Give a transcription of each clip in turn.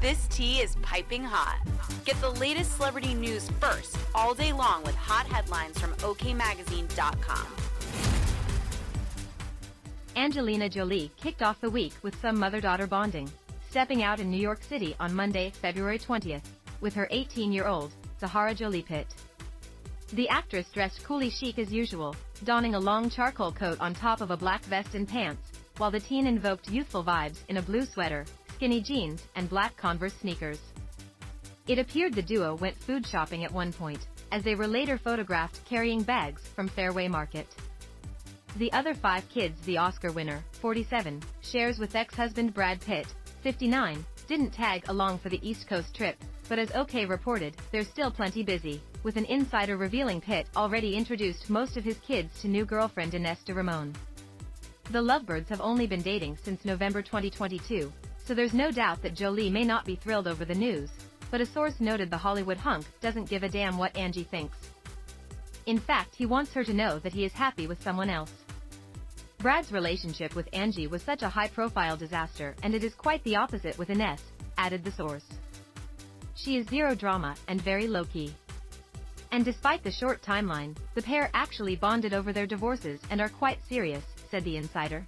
This tea is piping hot. Get the latest celebrity news first all day long with hot headlines from OKMagazine.com. Angelina Jolie kicked off the week with some mother-daughter bonding, stepping out in New York City on Monday, February 20th, with her 18-year-old, Zahara Jolie Pitt. The actress dressed coolly chic as usual, donning a long charcoal coat on top of a black vest and pants, while the teen invoked youthful vibes in a blue sweater, skinny jeans, and black Converse sneakers. It appeared the duo went food shopping at one point, as they were later photographed carrying bags from Fairway Market. The other five kids the Oscar winner, 47, shares with ex-husband Brad Pitt, 59, didn't tag along for the East Coast trip, but as OK reported, they're still plenty busy, with an insider revealing Pitt already introduced most of his kids to new girlfriend Ines de Ramon. The lovebirds have only been dating since November 2022, so there's no doubt that Jolie may not be thrilled over the news, but a source noted the Hollywood hunk doesn't give a damn what Angie thinks. In fact he wants her to know that he is happy with someone else. Brad's relationship with Angie was such a high-profile disaster and it is quite the opposite with Ines, added the source. She is zero drama and very low-key. And despite the short timeline, the pair actually bonded over their divorces and are quite serious, said the insider.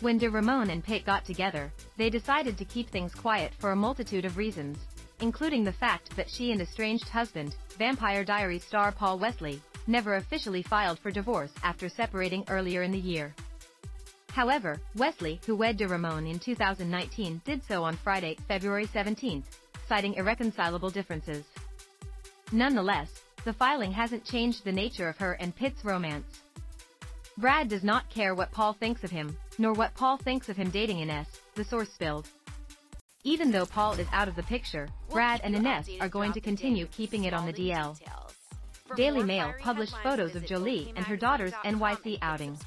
When de Ramon and Pitt got together, they decided to keep things quiet for a multitude of reasons, including the fact that she and estranged husband, Vampire Diaries star Paul Wesley, never officially filed for divorce after separating earlier in the year. However, Wesley, who wed de Ramon in 2019 did so on Friday, February 17, citing irreconcilable differences. Nonetheless, the filing hasn't changed the nature of her and Pitt's romance. Brad does not care what Paul thinks of him, nor what Paul thinks of him dating Ines, the source spilled. Even though Paul is out of the picture, Brad and Ines are going to continue keeping it on the DL. Daily Mail published photos of Jolie and her daughter's NYC outing.